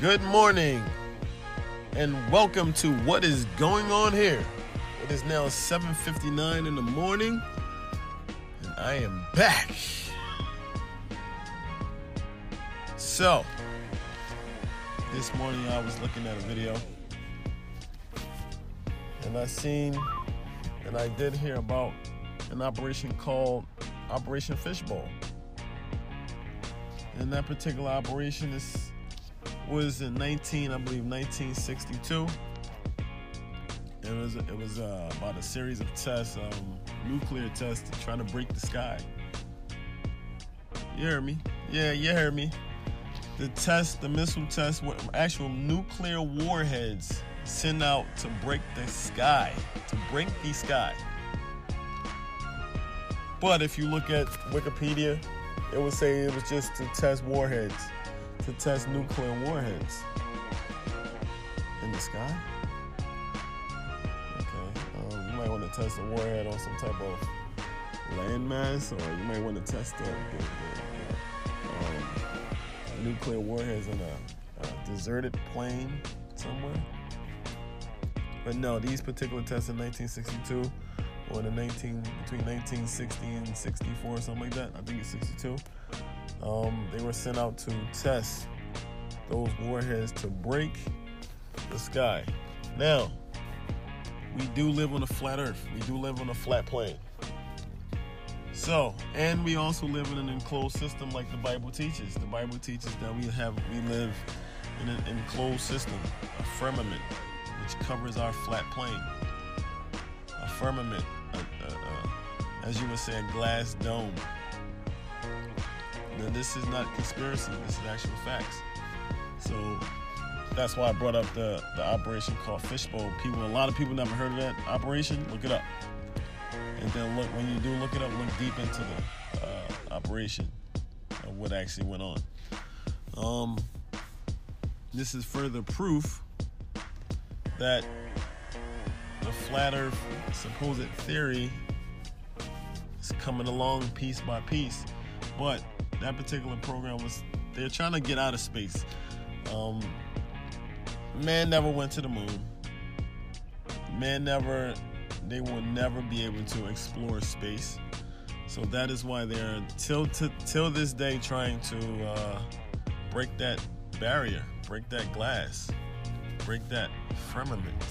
Good morning, and welcome to what is going on here. It is now 7:59 in the morning, and I am back. So, this morning I was looking at a video, and I seen, and I did hear about an operation called Operation Fishbowl. And that particular operation is was in 19, I believe, 1962. It was it was uh, about a series of tests, um, nuclear tests, to try to break the sky. You hear me? Yeah, you hear me. The test, the missile test, were actual nuclear warheads sent out to break the sky, to break the sky. But if you look at Wikipedia, it would say it was just to test warheads, to test nuclear warheads in the sky. Okay, um, you might want to test a warhead on some type of landmass, or you might want to test the, the, the um, nuclear warheads on a, a deserted plain somewhere. But no, these particular tests in 1962 or the 19 between 1960 and 64 something like that i think it's 62 um, they were sent out to test those warheads to break the sky. Now we do live on a flat earth. We do live on a flat plane. So and we also live in an enclosed system like the bible teaches. The bible teaches that we have we live in an enclosed system a firmament which covers our flat plane. A firmament as you would say, a glass dome. Now, this is not conspiracy, this is actual facts. So that's why I brought up the, the operation called Fishbowl. People, a lot of people never heard of that operation. Look it up. And then look, when you do look it up, look deep into the uh, operation of what actually went on. Um, this is further proof that the flat earth supposed theory is coming along piece by piece. But that particular program was they're trying to get out of space. Um, man never went to the moon. Man never they will never be able to explore space. So that is why they're till till this day trying to uh, break that barrier, break that glass, break that firmament.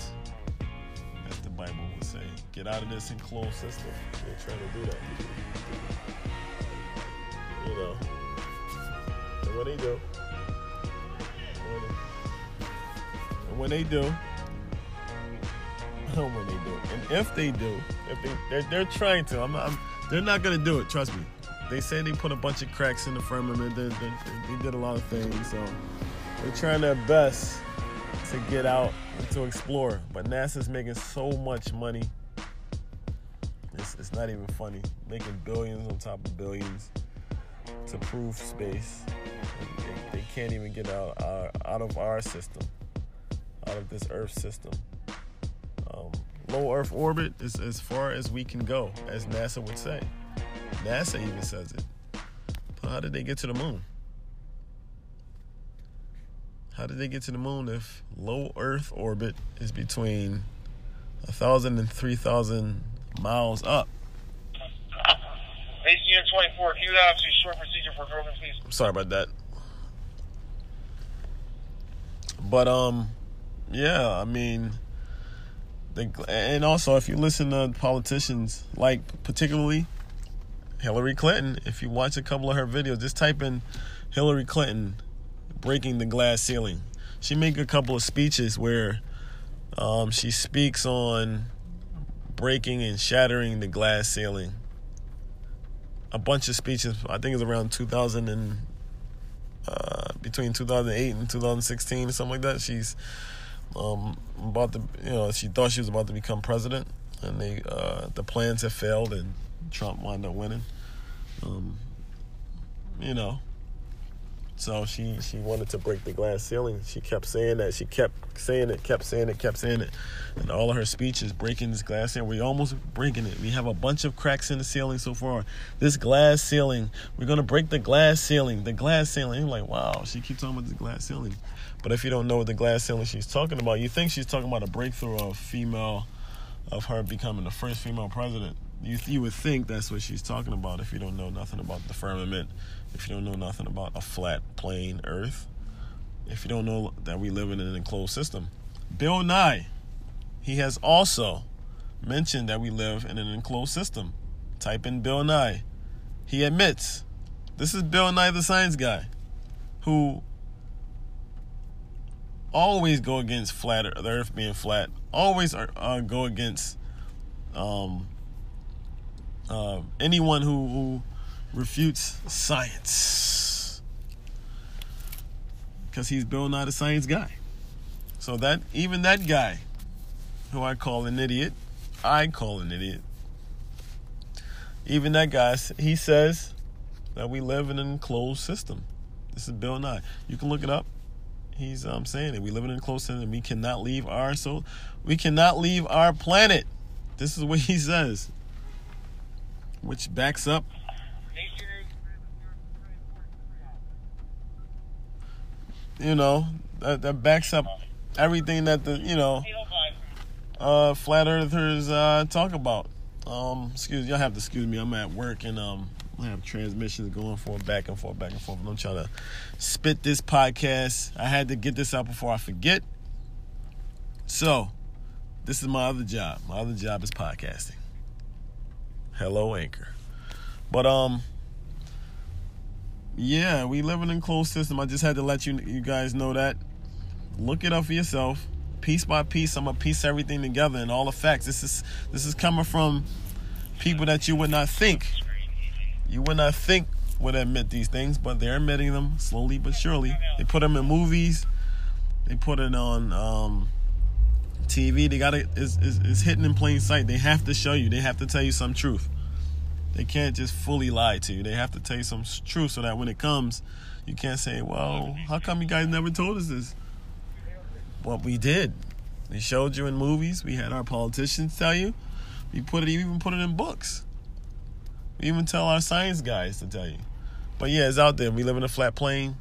As the Bible would say. Get out of this enclosed system. They're trying to do that. You know. And when they do, and when they do, when they do, and if they do, if they they're, they're trying to, I'm, I'm they're not gonna do it. Trust me. They say they put a bunch of cracks in the firmament. They, they, they did a lot of things, so they're trying their best to get out and to explore. But NASA's making so much money. It's, it's not even funny. Making billions on top of billions to prove space. They, they, can't even get out, out of our system, out of this Earth system. Um, low Earth orbit is as far as we can go, as NASA would say. NASA even says it. But how did they get to the moon? How did they get to the moon if low Earth orbit is between a thousand and three thousand miles up? ACU 24, Q obviously short procedure for Grover, please. I'm sorry about that. But um, yeah, I mean, the, and also if you listen to politicians, like particularly Hillary Clinton, if you watch a couple of her videos, just type in Hillary Clinton breaking the glass ceiling. She make a couple of speeches where um, she speaks on breaking and shattering the glass ceiling. A bunch of speeches. I think it's around 2000 and uh, between 2008 and 2016 or something like that. She's um, about to, you know, she thought she was about to become president, and they uh, the plans have failed, and Trump wound up winning. Um, you know, So she she wanted to break the glass ceiling. She kept saying that. She kept saying it, kept saying it, kept saying it. And all of her speeches breaking this glass ceiling. We're almost breaking it. We have a bunch of cracks in the ceiling so far. This glass ceiling, we're gonna break the glass ceiling. The glass ceiling. I'm like, wow, she keeps talking about the glass ceiling. But if you don't know what the glass ceiling she's talking about, you think she's talking about a breakthrough of female of her becoming the first female president. You you would think that's what she's talking about if you don't know nothing about the firmament, if you don't know nothing about a flat plane Earth, if you don't know that we live in an enclosed system. Bill Nye, he has also mentioned that we live in an enclosed system. Type in Bill Nye. He admits this is Bill Nye the science guy who always go against flat the earth being flat always uh, go against um, uh, anyone who, who refutes science because he's Bill Nye the science guy. So that even that guy, who I call an idiot, I call an idiot. Even that guy, he says that we live in an enclosed system. This is Bill Nye. You can look it up. He's um, saying that we live in an enclosed system and we cannot leave our so we cannot leave our planet. This is what he says which backs up you know that, that backs up everything that the you know uh, flat earthers uh, talk about. Um, excuse y'all have to excuse me i'm at work and um, i have transmissions going for back and forth back and forth. I'm trying to spit this podcast. I had to get this out before i forget. So this is my other job. My other job is podcasting Hello, Anchor. But um, yeah, we live in an enclosed system. I just had to let you you guys know that. Look it up for yourself. Piece by piece, I'm gonna piece everything together and all the facts. This is this is coming from people that you would not think you would not think would admit these things, but they're admitting them slowly but surely. They put them in movies. They put it on um, TV, they got it. It's, it's, it's hidden in plain sight. They have to show you. They have to tell you some truth. They can't just fully lie to you. They have to tell you some truth so that when it comes, you can't say, "Well, how come you guys never told us this?" What we did. They showed you in movies. We had our politicians tell you. We put it. even put it in books. We even tell our science guys to tell you. But yeah, it's out there. We live in a flat plane.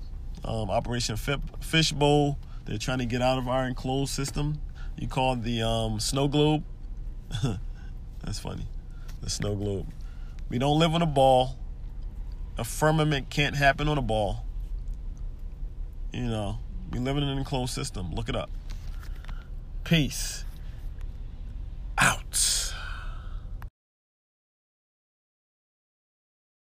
Um, Operation Fishbowl. They're trying to get out of our enclosed system. You call it the um, snow globe. That's funny. The snow globe. We don't live on a ball. A firmament can't happen on a ball. You know, we live in an enclosed system. Look it up. Peace.